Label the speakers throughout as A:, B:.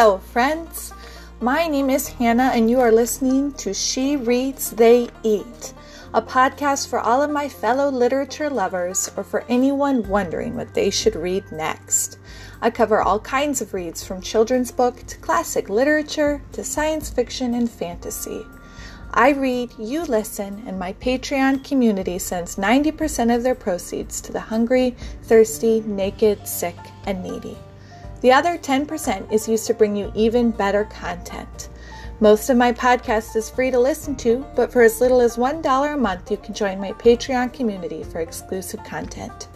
A: Hello, friends. My name is Hannah, and you are listening to She Reads, They Eat, a podcast for all of my fellow literature lovers or for anyone wondering what they should read next. I cover all kinds of reads from children's book to classic literature to science fiction and fantasy. I read, you listen, and my Patreon community sends 90% of their proceeds to the hungry, thirsty, naked, sick, and needy. The other 10% is used to bring you even better content. Most of my podcast is free to listen to, but for as little as $1 a month, you can join my Patreon community for exclusive content.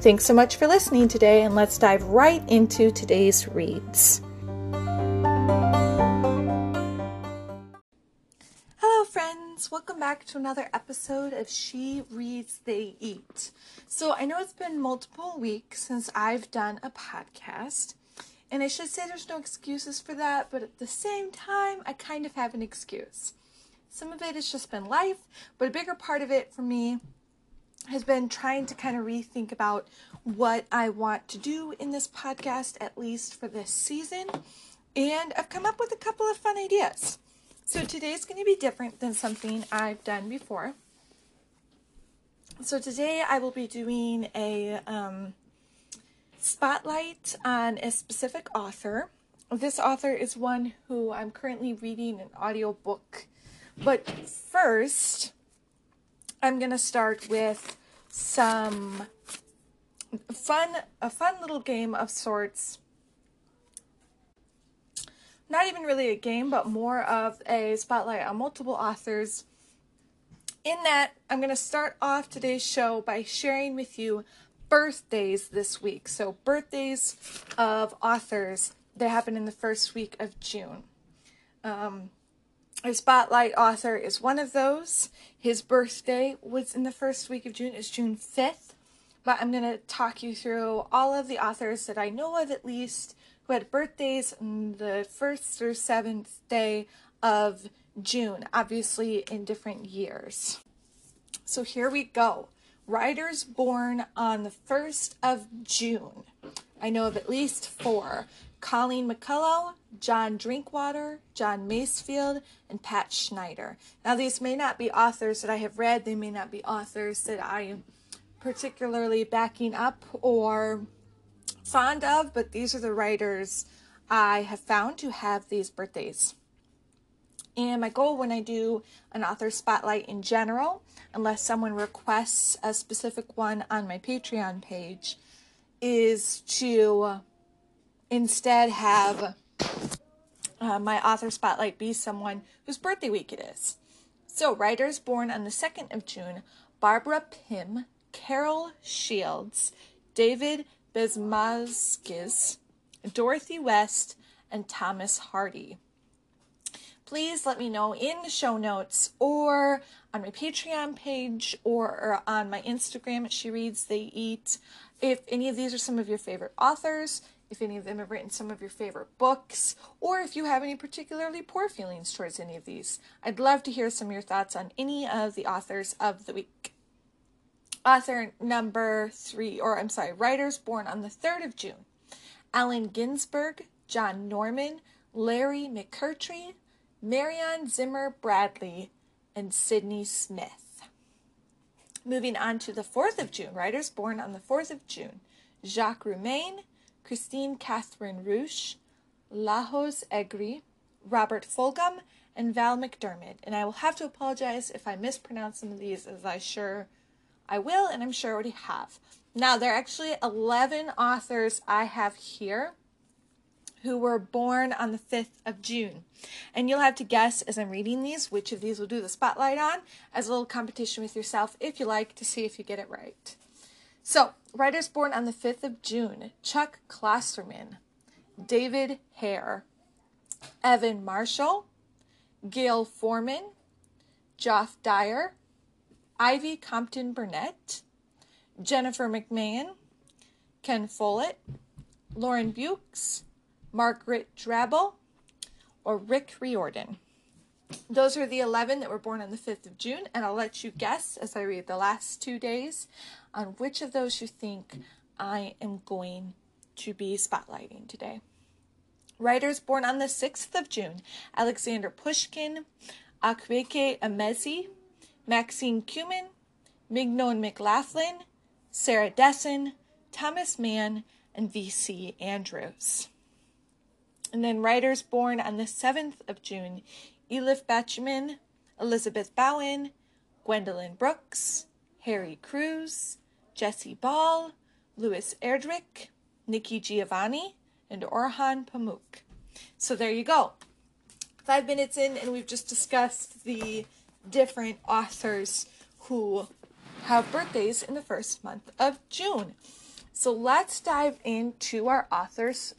A: Thanks so much for listening today, and let's dive right into today's reads. Hello, friends. Welcome back to another episode of She Reads, They Eat. So, I know it's been multiple weeks since I've done a podcast. And I should say there's no excuses for that, but at the same time, I kind of have an excuse. Some of it has just been life, but a bigger part of it for me has been trying to kind of rethink about what I want to do in this podcast, at least for this season. And I've come up with a couple of fun ideas. So today's going to be different than something I've done before. So today I will be doing a um, spotlight on a specific author. This author is one who I'm currently reading an audiobook. But first, I'm going to start with some fun a fun little game of sorts. Not even really a game, but more of a spotlight on multiple authors. In that, I'm going to start off today's show by sharing with you birthdays this week. So, birthdays of authors that happen in the first week of June. Um, our spotlight author is one of those. His birthday was in the first week of June, is June 5th. But I'm going to talk you through all of the authors that I know of at least who had birthdays on the first or seventh day of June, obviously in different years. So here we go writers born on the 1st of June. I know of at least four Colleen McCullough, John Drinkwater, John Masefield, and Pat Schneider. Now, these may not be authors that I have read, they may not be authors that I am particularly backing up or fond of, but these are the writers I have found to have these birthdays. And my goal when I do an author spotlight in general, unless someone requests a specific one on my Patreon page, is to instead have uh, my author spotlight be someone whose birthday week it is. So, writers born on the 2nd of June Barbara Pym, Carol Shields, David Bezmozgis, Dorothy West, and Thomas Hardy please let me know in the show notes or on my Patreon page or on my Instagram She Reads, They Eat if any of these are some of your favorite authors, if any of them have written some of your favorite books, or if you have any particularly poor feelings towards any of these. I'd love to hear some of your thoughts on any of the authors of the week. Author number three, or I'm sorry, writers born on the 3rd of June Allen Ginsberg, John Norman, Larry McMurtry, Marion Zimmer Bradley, and Sydney Smith. Moving on to the 4th of June, writers born on the 4th of June Jacques Roumain, Kristine Kathryn Rusch, Lajos Egri, Robert Fulghum, and Val McDermid. And I will have to apologize if I mispronounce some of these, as I sure I will, and I'm sure I already have. Now, there are actually 11 authors I have here who were born on the 5th of June. And you'll have to guess as I'm reading these which of these will do the spotlight on as a little competition with yourself if you like to see if you get it right. So, writers born on the 5th of June Chuck Klosterman, David Hare, Evan Marshall, Gayle Forman, Geoff Dyer, Ivy Compton Burnett, Jennifer McMahon, Ken Follett, Lauren Beukes, Margaret Drabble, or Rick Riordan. Those are the 11 that were born on the 5th of June, and I'll let you guess as I read the last two days on which of those you think I am going to be spotlighting today. Writers born on the 6th of June Alexander Pushkin, Akwaeke Emezi, Maxine Kumin, Mignon McLaughlin, Sarah Dessen, Thomas Mann, and V.C. Andrews. And then writers born on the 7th of June Elif Batuman, Elizabeth Bowen, Gwendolyn Brooks, Harry Crews, Jesse Ball, Louis Erdrich, Nikki Giovanni, and Orhan Pamuk. So there you go. Five minutes in, and we've just discussed the different authors who have birthdays in the first month of June. So let's dive into our authors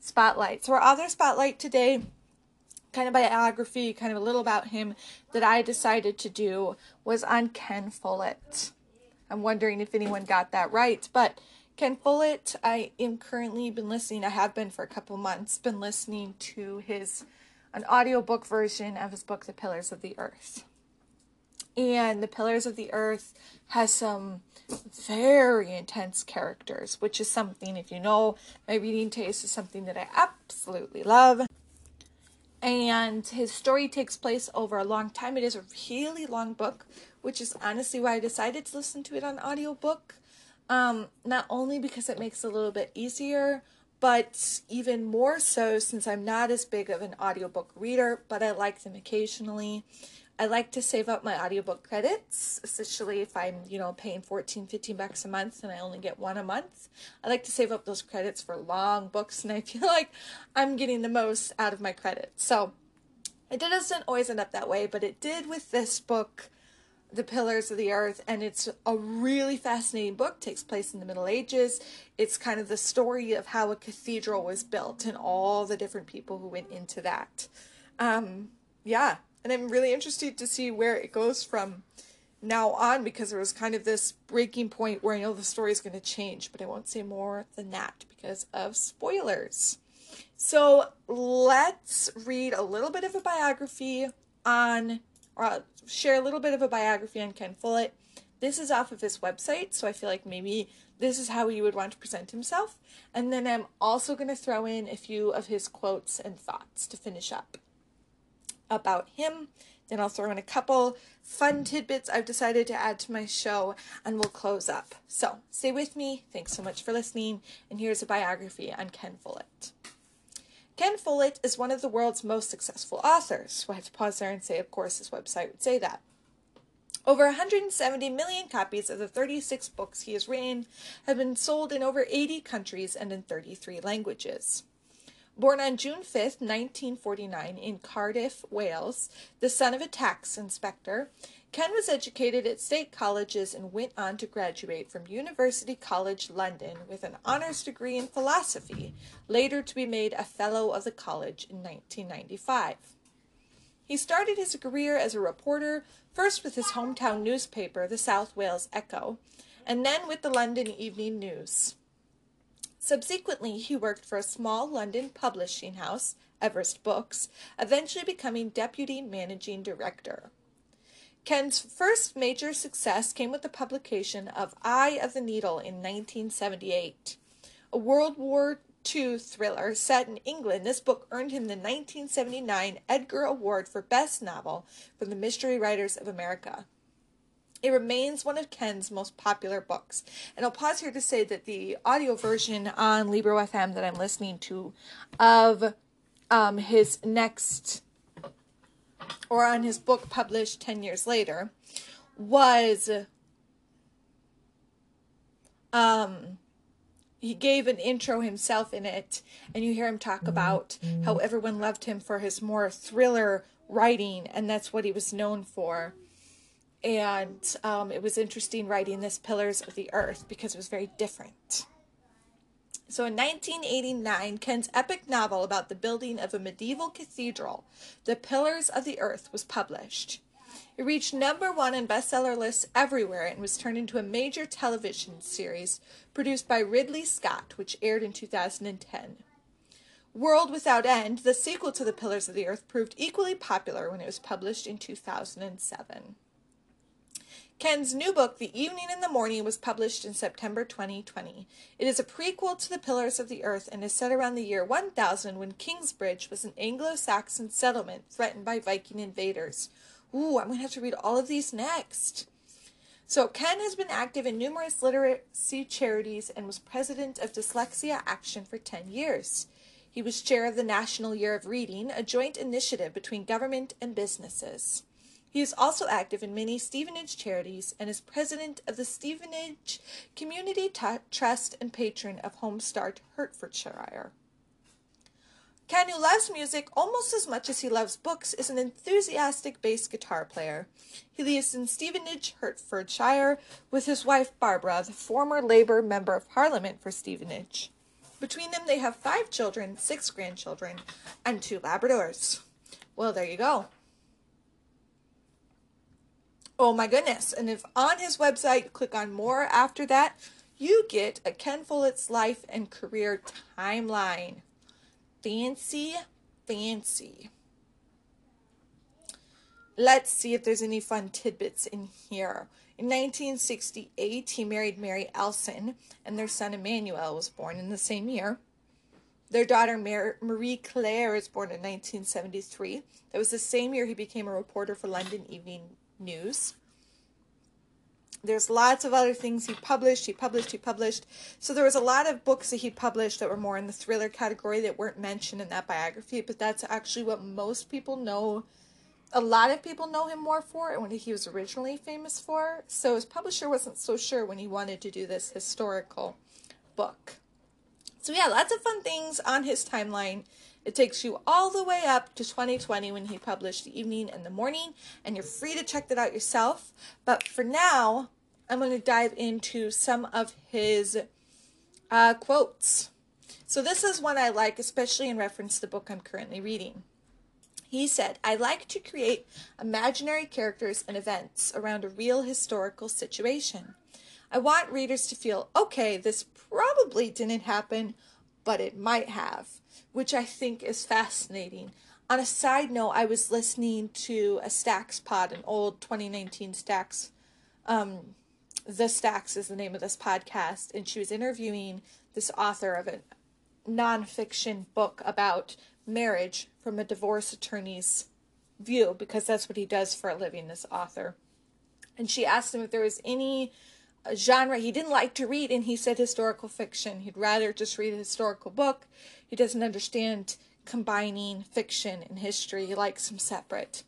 A: spotlight. So our author spotlight today kind of biography, kind of a little about him that I decided to do was on Ken Follett. I'm wondering if anyone got that right, but Ken Follett, I am currently been listening, I have been for a couple months, been listening to his an audiobook version of his book The Pillars of the Earth. And The Pillars of the Earth has some very intense characters, which is something, if you know my reading taste, is something that I absolutely love and his story takes place over a long time. It is a really long book, which is honestly why I decided to listen to it on audiobook. Um, not only because it makes it a little bit easier, but even more so since I'm not as big of an audiobook reader, but I like them occasionally. I like to save up my audiobook credits, especially if I'm, you know, paying 14, 15 bucks a month and I only get one a month. I like to save up those credits for long books and I feel like I'm getting the most out of my credits. So it doesn't always end up that way, but it did with this book, The Pillars of the Earth, and it's a really fascinating book. It takes place in the Middle Ages. It's kind of the story of how a cathedral was built and all the different people who went into that. Um, yeah, and I'm really interested to see where it goes from now on because there was kind of this breaking point where I know the story is going to change, but I won't say more than that because of spoilers. So let's read a little bit of a biography on, or I'll share a little bit of a biography on Ken Follett. This is off of his website, so I feel like maybe this is how he would want to present himself. And then I'm also going to throw in a few of his quotes and thoughts to finish up about him. Then I'll throw in a couple fun tidbits I've decided to add to my show and we'll close up. So stay with me. Thanks so much for listening. And here's a biography on Ken Follett. Ken Follett is one of the world's most successful authors. So I have to pause there and say, of course, his website would say that. Over 170 million copies of the 36 books he has written have been sold in over 80 countries and in 33 languages. Born on June 5, 1949, in Cardiff, Wales, the son of a tax inspector, Ken was educated at state colleges and went on to graduate from University College London with an honours degree in philosophy, later to be made a Fellow of the College in 1995. He started his career as a reporter, first with his hometown newspaper, the South Wales Echo, and then with the London Evening News. Subsequently, he worked for a small London publishing house, Everest Books, eventually becoming deputy managing director. Ken's first major success came with the publication of Eye of the Needle in 1978. A World War II thriller set in England, this book earned him the 1979 Edgar Award for Best Novel from the Mystery Writers of America. It remains one of Ken's most popular books. And I'll pause here to say that the audio version on Libro FM that I'm listening to of um, his next, or on his book published 10 years later, was. Um, he gave an intro himself in it, and you hear him talk about how everyone loved him for his more thriller writing, and that's what he was known for and um, it was interesting writing this Pillars of the Earth because it was very different. So in 1989, Ken's epic novel about the building of a medieval cathedral, The Pillars of the Earth, was published. It reached number one on bestseller lists everywhere and was turned into a major television series produced by Ridley Scott, which aired in 2010. World Without End, the sequel to The Pillars of the Earth, proved equally popular when it was published in 2007. Ken's new book, The Evening and the Morning, was published in September 2020. It is a prequel to The Pillars of the Earth and is set around the year 1000 when Kingsbridge was an Anglo Saxon settlement threatened by Viking invaders. Ooh, I'm going to have to read all of these next. So, Ken has been active in numerous literacy charities and was president of Dyslexia Action for 10 years. He was chair of the National Year of Reading, a joint initiative between government and businesses. He is also active in many Stevenage charities and is president of the Stevenage Community T- Trust and patron of Homestart, Hertfordshire. Ken, who loves music almost as much as he loves books, is an enthusiastic bass guitar player. He lives in Stevenage, Hertfordshire, with his wife Barbara, the former Labour Member of Parliament for Stevenage. Between them, they have five children, six grandchildren, and two Labradors. Well, there you go. Oh my goodness. And if on his website, click on more after that, you get a Ken Follett's life and career timeline. Fancy, fancy. Let's see if there's any fun tidbits in here. In 1968, he married Mary Elson, and their son Emmanuel was born in the same year. Their daughter Marie Claire was born in 1973. That was the same year he became a reporter for London Evening news. There's lots of other things he published, he published, he published. So there was a lot of books that he published that were more in the thriller category that weren't mentioned in that biography, but that's actually what most people know. A lot of people know him more for and what he was originally famous for. So his publisher wasn't so sure when he wanted to do this historical book. So yeah, lots of fun things on his timeline. It takes you all the way up to 2020 when he published The Evening and the Morning, and you're free to check that out yourself. But for now, I'm going to dive into some of his uh, quotes. So, this is one I like, especially in reference to the book I'm currently reading. He said, I like to create imaginary characters and events around a real historical situation. I want readers to feel, okay, this probably didn't happen, but it might have which I think is fascinating. On a side note, I was listening to a Stacks pod, an old 2019 Stacks. Um, the Stacks is the name of this podcast, and she was interviewing this author of a nonfiction book about marriage from a divorce attorney's view, because that's what he does for a living, this author. And she asked him if there was any genre he didn't like to read, and he said historical fiction. He'd rather just read a historical book. He doesn't understand combining fiction and history. He likes them separate.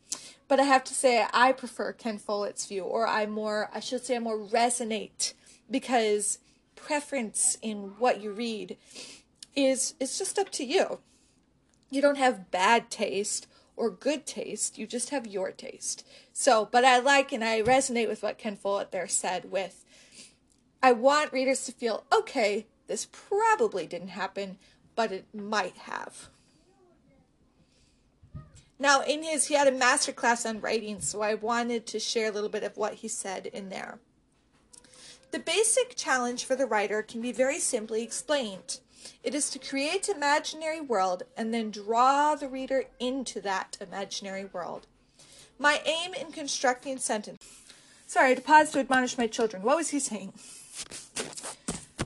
A: But I have to say, I prefer Ken Follett's view, or I more, I should say, I more resonate because preference in what you read is it's just up to you. You don't have bad taste or good taste. You just have your taste. So, but I like and I resonate with what Ken Follett there said with I want readers to feel okay, this probably didn't happen, but it might have. Now, in his, he had a master class on writing, so I wanted to share a little bit of what he said in there. The basic challenge for the writer can be very simply explained. It is to create imaginary world and then draw the reader into that imaginary world. My aim in constructing sentence. Sorry, to pause to admonish my children. What was he saying?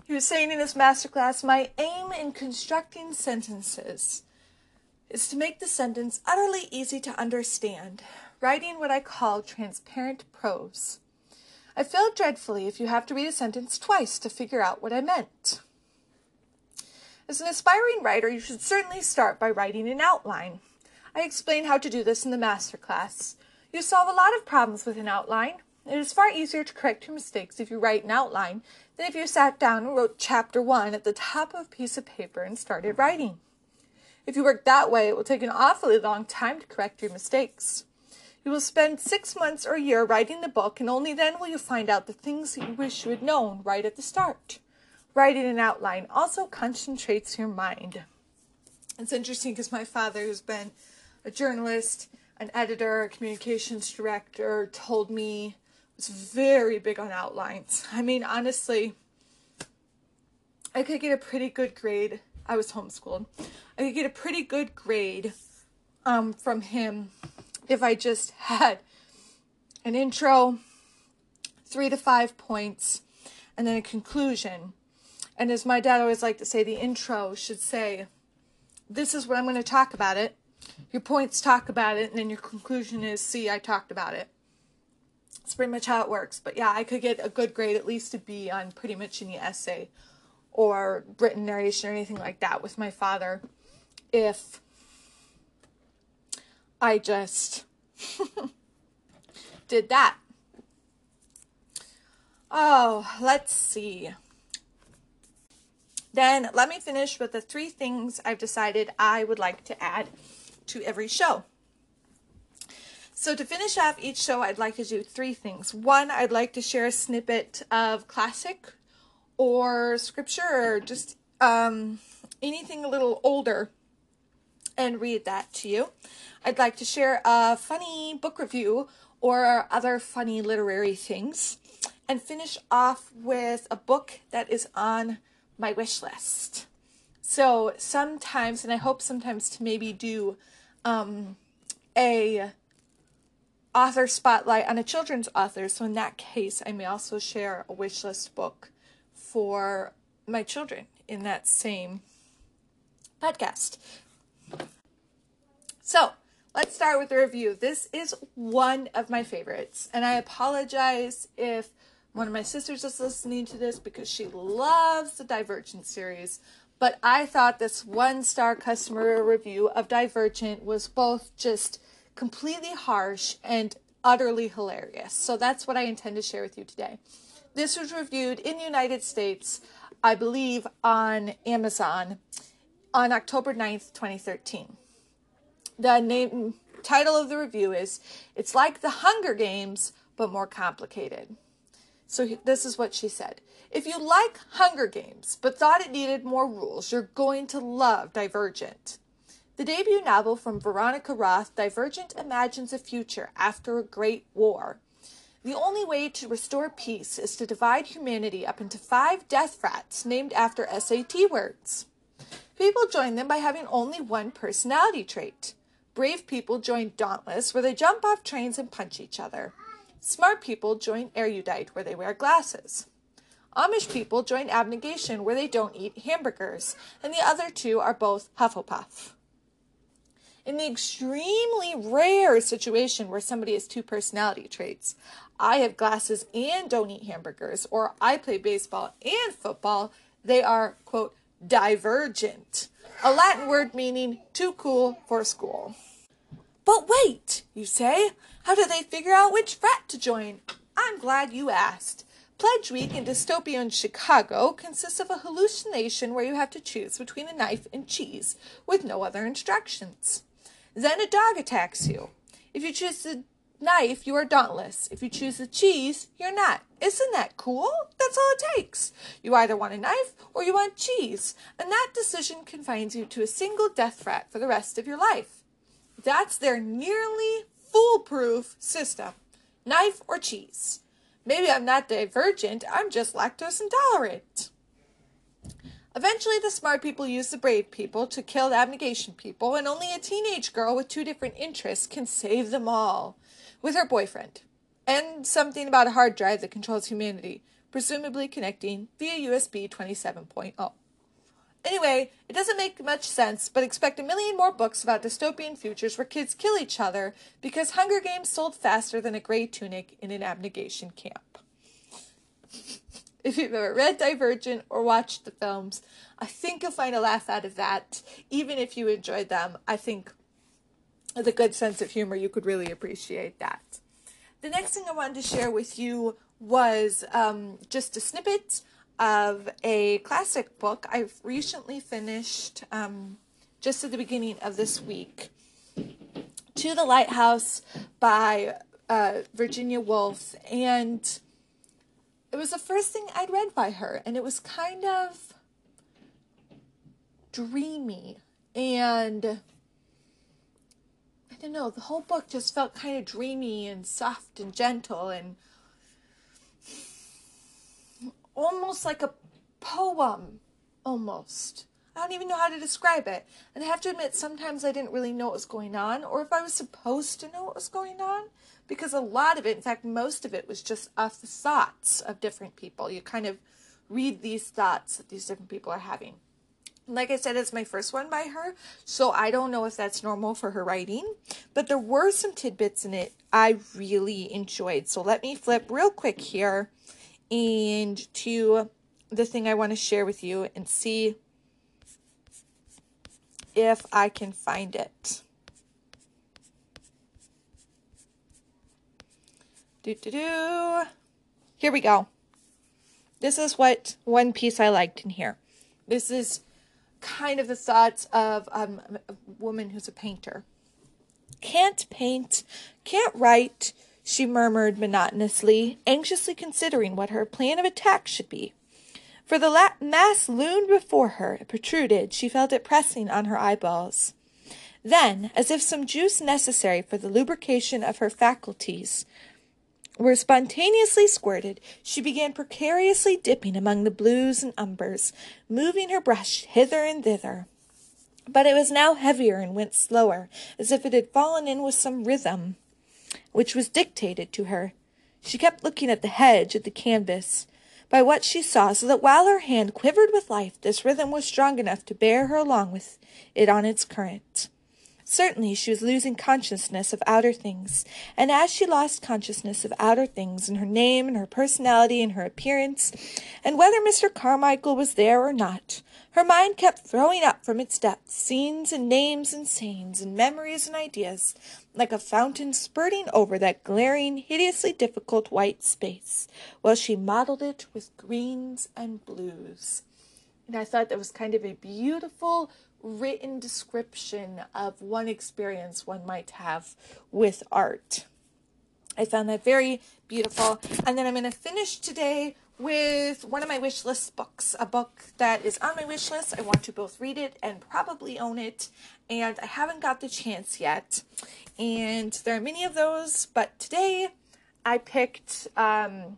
A: He was saying in his masterclass, My aim in constructing sentences is to make the sentence utterly easy to understand, writing what I call transparent prose. I fail dreadfully if you have to read a sentence twice to figure out what I meant. As an aspiring writer, you should certainly start by writing an outline. I explain how to do this in the masterclass. You solve a lot of problems with an outline. It is far easier to correct your mistakes if you write an outline than if you sat down and wrote chapter one at the top of a piece of paper and started writing. If you work that way, it will take an awfully long time to correct your mistakes. You will spend six months or a year writing the book, and only then will you find out the things that you wish you had known right at the start. Writing an outline also concentrates your mind. It's interesting because my father, who's been a journalist, an editor, a communications director, told me was very big on outlines. I mean, honestly, I could get a pretty good grade. I was homeschooled. I could get a pretty good grade um, from him if I just had an intro, three to five points, and then a conclusion. And as my dad always liked to say, the intro should say, This is what I'm going to talk about it. Your points talk about it, and then your conclusion is, See, I talked about it. That's pretty much how it works. But yeah, I could get a good grade, at least to be on pretty much any essay or written narration or anything like that with my father if I just did that. Oh, let's see. Then let me finish with the three things I've decided I would like to add to every show. So, to finish off each show, I'd like to do three things. One, I'd like to share a snippet of classic or scripture or just um, anything a little older and read that to you. I'd like to share a funny book review or other funny literary things and finish off with a book that is on my wish list. So sometimes, and I hope sometimes to maybe do um, a author spotlight on a children's author. So in that case, I may also share a wish list book for my children in that same podcast. So let's start with the review. This is one of my favorites, and I apologize if one of my sisters is listening to this because she loves the Divergent series. But I thought this one star customer review of Divergent was both just completely harsh and utterly hilarious. So that's what I intend to share with you today. This was reviewed in the United States, I believe, on Amazon on October 9th, 2013 the name title of the review is It's Like the Hunger Games, but more complicated. So this is what she said. If you like Hunger Games, but thought it needed more rules, you're going to love Divergent. The debut novel from Veronica Roth, Divergent imagines a future after a great war. The only way to restore peace is to divide humanity up into five death rats named after SAT words. People join them by having only one personality trait. Brave people join Dauntless, where they jump off trains and punch each other. Smart people join Erudite, where they wear glasses. Amish people join Abnegation, where they don't eat hamburgers, and the other two are both Hufflepuff. In the extremely rare situation where somebody has two personality traits, I have glasses and don't eat hamburgers, or I play baseball and football, they are, quote, divergent, a Latin word meaning too cool for school. But wait, you say, how do they figure out which frat to join? I'm glad you asked. Pledge Week in dystopian Chicago consists of a hallucination where you have to choose between a knife and cheese with no other instructions. Then a dog attacks you. If you choose the knife, you are dauntless. If you choose the cheese, you're not. Isn't that cool? That's all it takes. You either want a knife or you want cheese, and that decision confines you to a single death threat for the rest of your life. That's their nearly foolproof system knife or cheese. Maybe I'm not divergent, I'm just lactose intolerant. Eventually, the smart people use the brave people to kill the abnegation people, and only a teenage girl with two different interests can save them all with her boyfriend and something about a hard drive that controls humanity, presumably connecting via USB 27.0. Anyway, it doesn't make much sense, but expect a million more books about dystopian futures where kids kill each other because Hunger Games sold faster than a gray tunic in an abnegation camp. If you've ever read Divergent or watched the films, I think you'll find a laugh out of that. Even if you enjoyed them, I think with a good sense of humor, you could really appreciate that. The next thing I wanted to share with you was um, just a snippet of a classic book I've recently finished um, just at the beginning of this week. To the Lighthouse by uh, Virginia Woolf. And it was the first thing I'd read by her. And it was kind of dreamy. And I don't know, the whole book just felt kind of dreamy and soft and gentle. And almost like a poem, almost. I don't even know how to describe it. And I have to admit, sometimes I didn't really know what was going on, or if I was supposed to know what was going on, because a lot of it, in fact, most of it was just off the thoughts of different people. You kind of read these thoughts that these different people are having. Like I said, it's my first one by her, so I don't know if that's normal for her writing, but there were some tidbits in it I really enjoyed. So let me flip real quick here and to the thing I want to share with you and see if I can find it. Do do do. Here we go. This is what one piece I liked in here. This is kind of the thoughts of um, a woman who's a painter. Can't paint, can't write, she murmured monotonously, anxiously considering what her plan of attack should be. For the la- mass loomed before her, it protruded, she felt it pressing on her eyeballs. Then, as if some juice necessary for the lubrication of her faculties were spontaneously squirted, she began precariously dipping among the blues and umbers, moving her brush hither and thither. But it was now heavier and went slower, as if it had fallen in with some rhythm which was dictated to her. She kept looking at the hedge, at the canvas by what she saw, so that while her hand quivered with life, this rhythm was strong enough to bear her along with it on its current. Certainly she was losing consciousness of outer things, and as she lost consciousness of outer things, and her name, and her personality, and her appearance, and whether Mr. Carmichael was there or not, her mind kept throwing up from its depths scenes and names and scenes and memories and ideas, like a fountain spurting over that glaring, hideously difficult white space, while she modeled it with greens and blues. And I thought that was kind of a beautiful written description of one experience one might have with art. I found that very beautiful. And then I'm going to finish today with one of my wish list books, a book that is on my wish list. I want to both read it and probably own it, and I haven't got the chance yet. And there are many of those, but today I picked um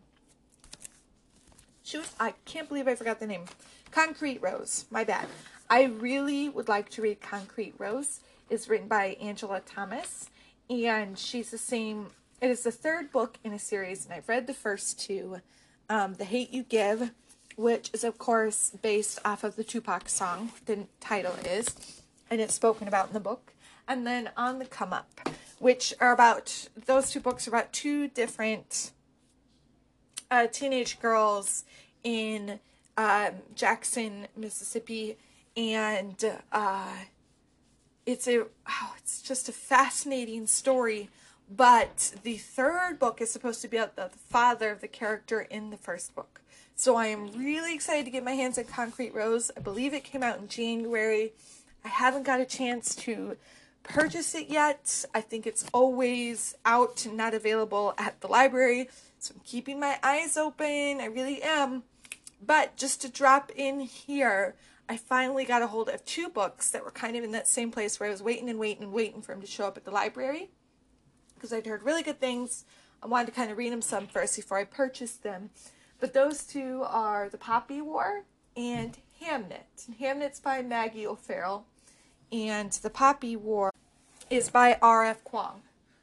A: shoot, I can't believe I forgot the name. Concrete Rose. My bad. I really would like to read Concrete Rose. It's written by Angela Thomas, and she's the same. It is the third book in a series, and I've read the first two um, The Hate You Give, which is, of course, based off of the Tupac song, the title is, and it's spoken about in the book. And then On the Come Up, which are about, those two books are about two different uh, teenage girls in um, Jackson, Mississippi, and uh, it's a oh, it's just a fascinating story but the third book is supposed to be about the father of the character in the first book. So I am really excited to get my hands on Concrete Rose. I believe it came out in January. I haven't got a chance to purchase it yet. I think it's always out and not available at the library. So I'm keeping my eyes open. I really am. But just to drop in here, I finally got a hold of two books that were kind of in that same place where I was waiting and waiting and waiting for them to show up at the library because I'd heard really good things. I wanted to kind of read them some first before I purchased them. But those two are The Poppy War and Hamnet. And Hamnet's by Maggie O'Farrell, and The Poppy War is by R.F. Kuang.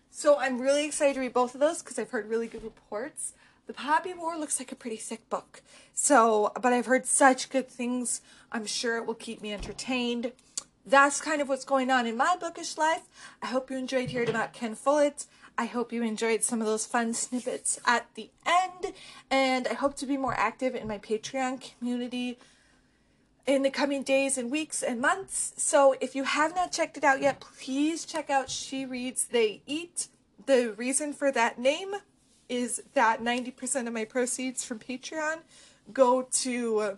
A: So I'm really excited to read both of those because I've heard really good reports. The Poppy War looks like a pretty sick book. So, but I've heard such good things. I'm sure it will keep me entertained that's kind of what's going on in my bookish life. I hope you enjoyed hearing about Ken Follett. I hope you enjoyed some of those fun snippets at the end. And I hope to be more active in my Patreon community in the coming days and weeks and months. So if you have not checked it out yet, please check out She Reads, They Eat. The reason for that name is that 90% of my proceeds from Patreon go to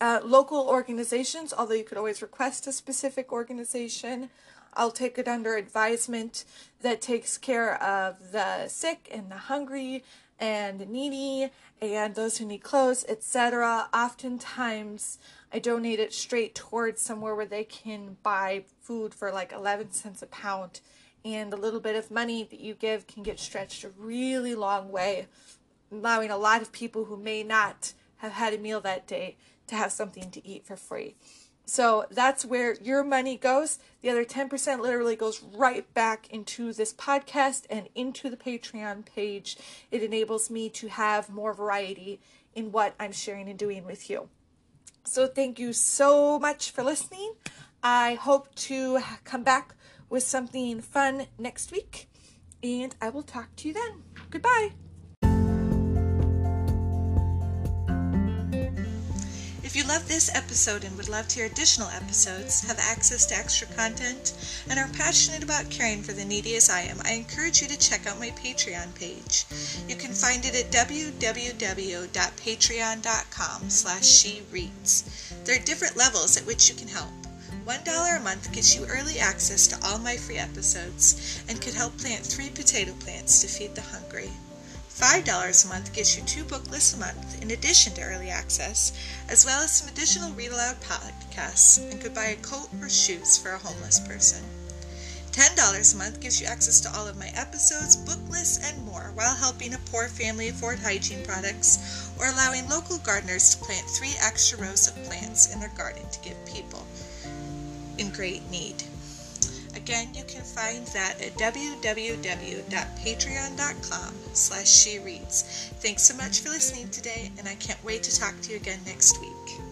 A: uh, local organizations, although you could always request a specific organization. I'll take it under advisement that takes care of the sick and the hungry and needy and those who need clothes, etc. Oftentimes, I donate it straight towards somewhere where they can buy food for like 11 cents a pound. And a little bit of money that you give can get stretched a really long way, allowing a lot of people who may not have had a meal that day to have something to eat for free. So that's where your money goes. The other 10% literally goes right back into this podcast and into the Patreon page. It enables me to have more variety in what I'm sharing and doing with you. So thank you so much for listening. I hope to come back with something fun next week, and I will talk to you then. Goodbye. If you love this episode and would love to hear additional episodes, have access to extra content, and are passionate about caring for the needy as I am, I encourage you to check out my Patreon page. You can find it at www.patreon.com slash she reads. There are different levels at which you can help. $1 a month gets you early access to all my free episodes and could help plant three potato plants to feed the hungry. $5 a month gets you two book lists a month in addition to early access, as well as some additional read aloud podcasts, and could buy a coat or shoes for a homeless person. $10 a month gives you access to all of my episodes, book lists, and more while helping a poor family afford hygiene products or allowing local gardeners to plant three extra rows of plants in their garden to give people in great need. Again, you can find that at www.patreon.com slash she reads. Thanks so much for listening today, and I can't wait to talk to you again next week.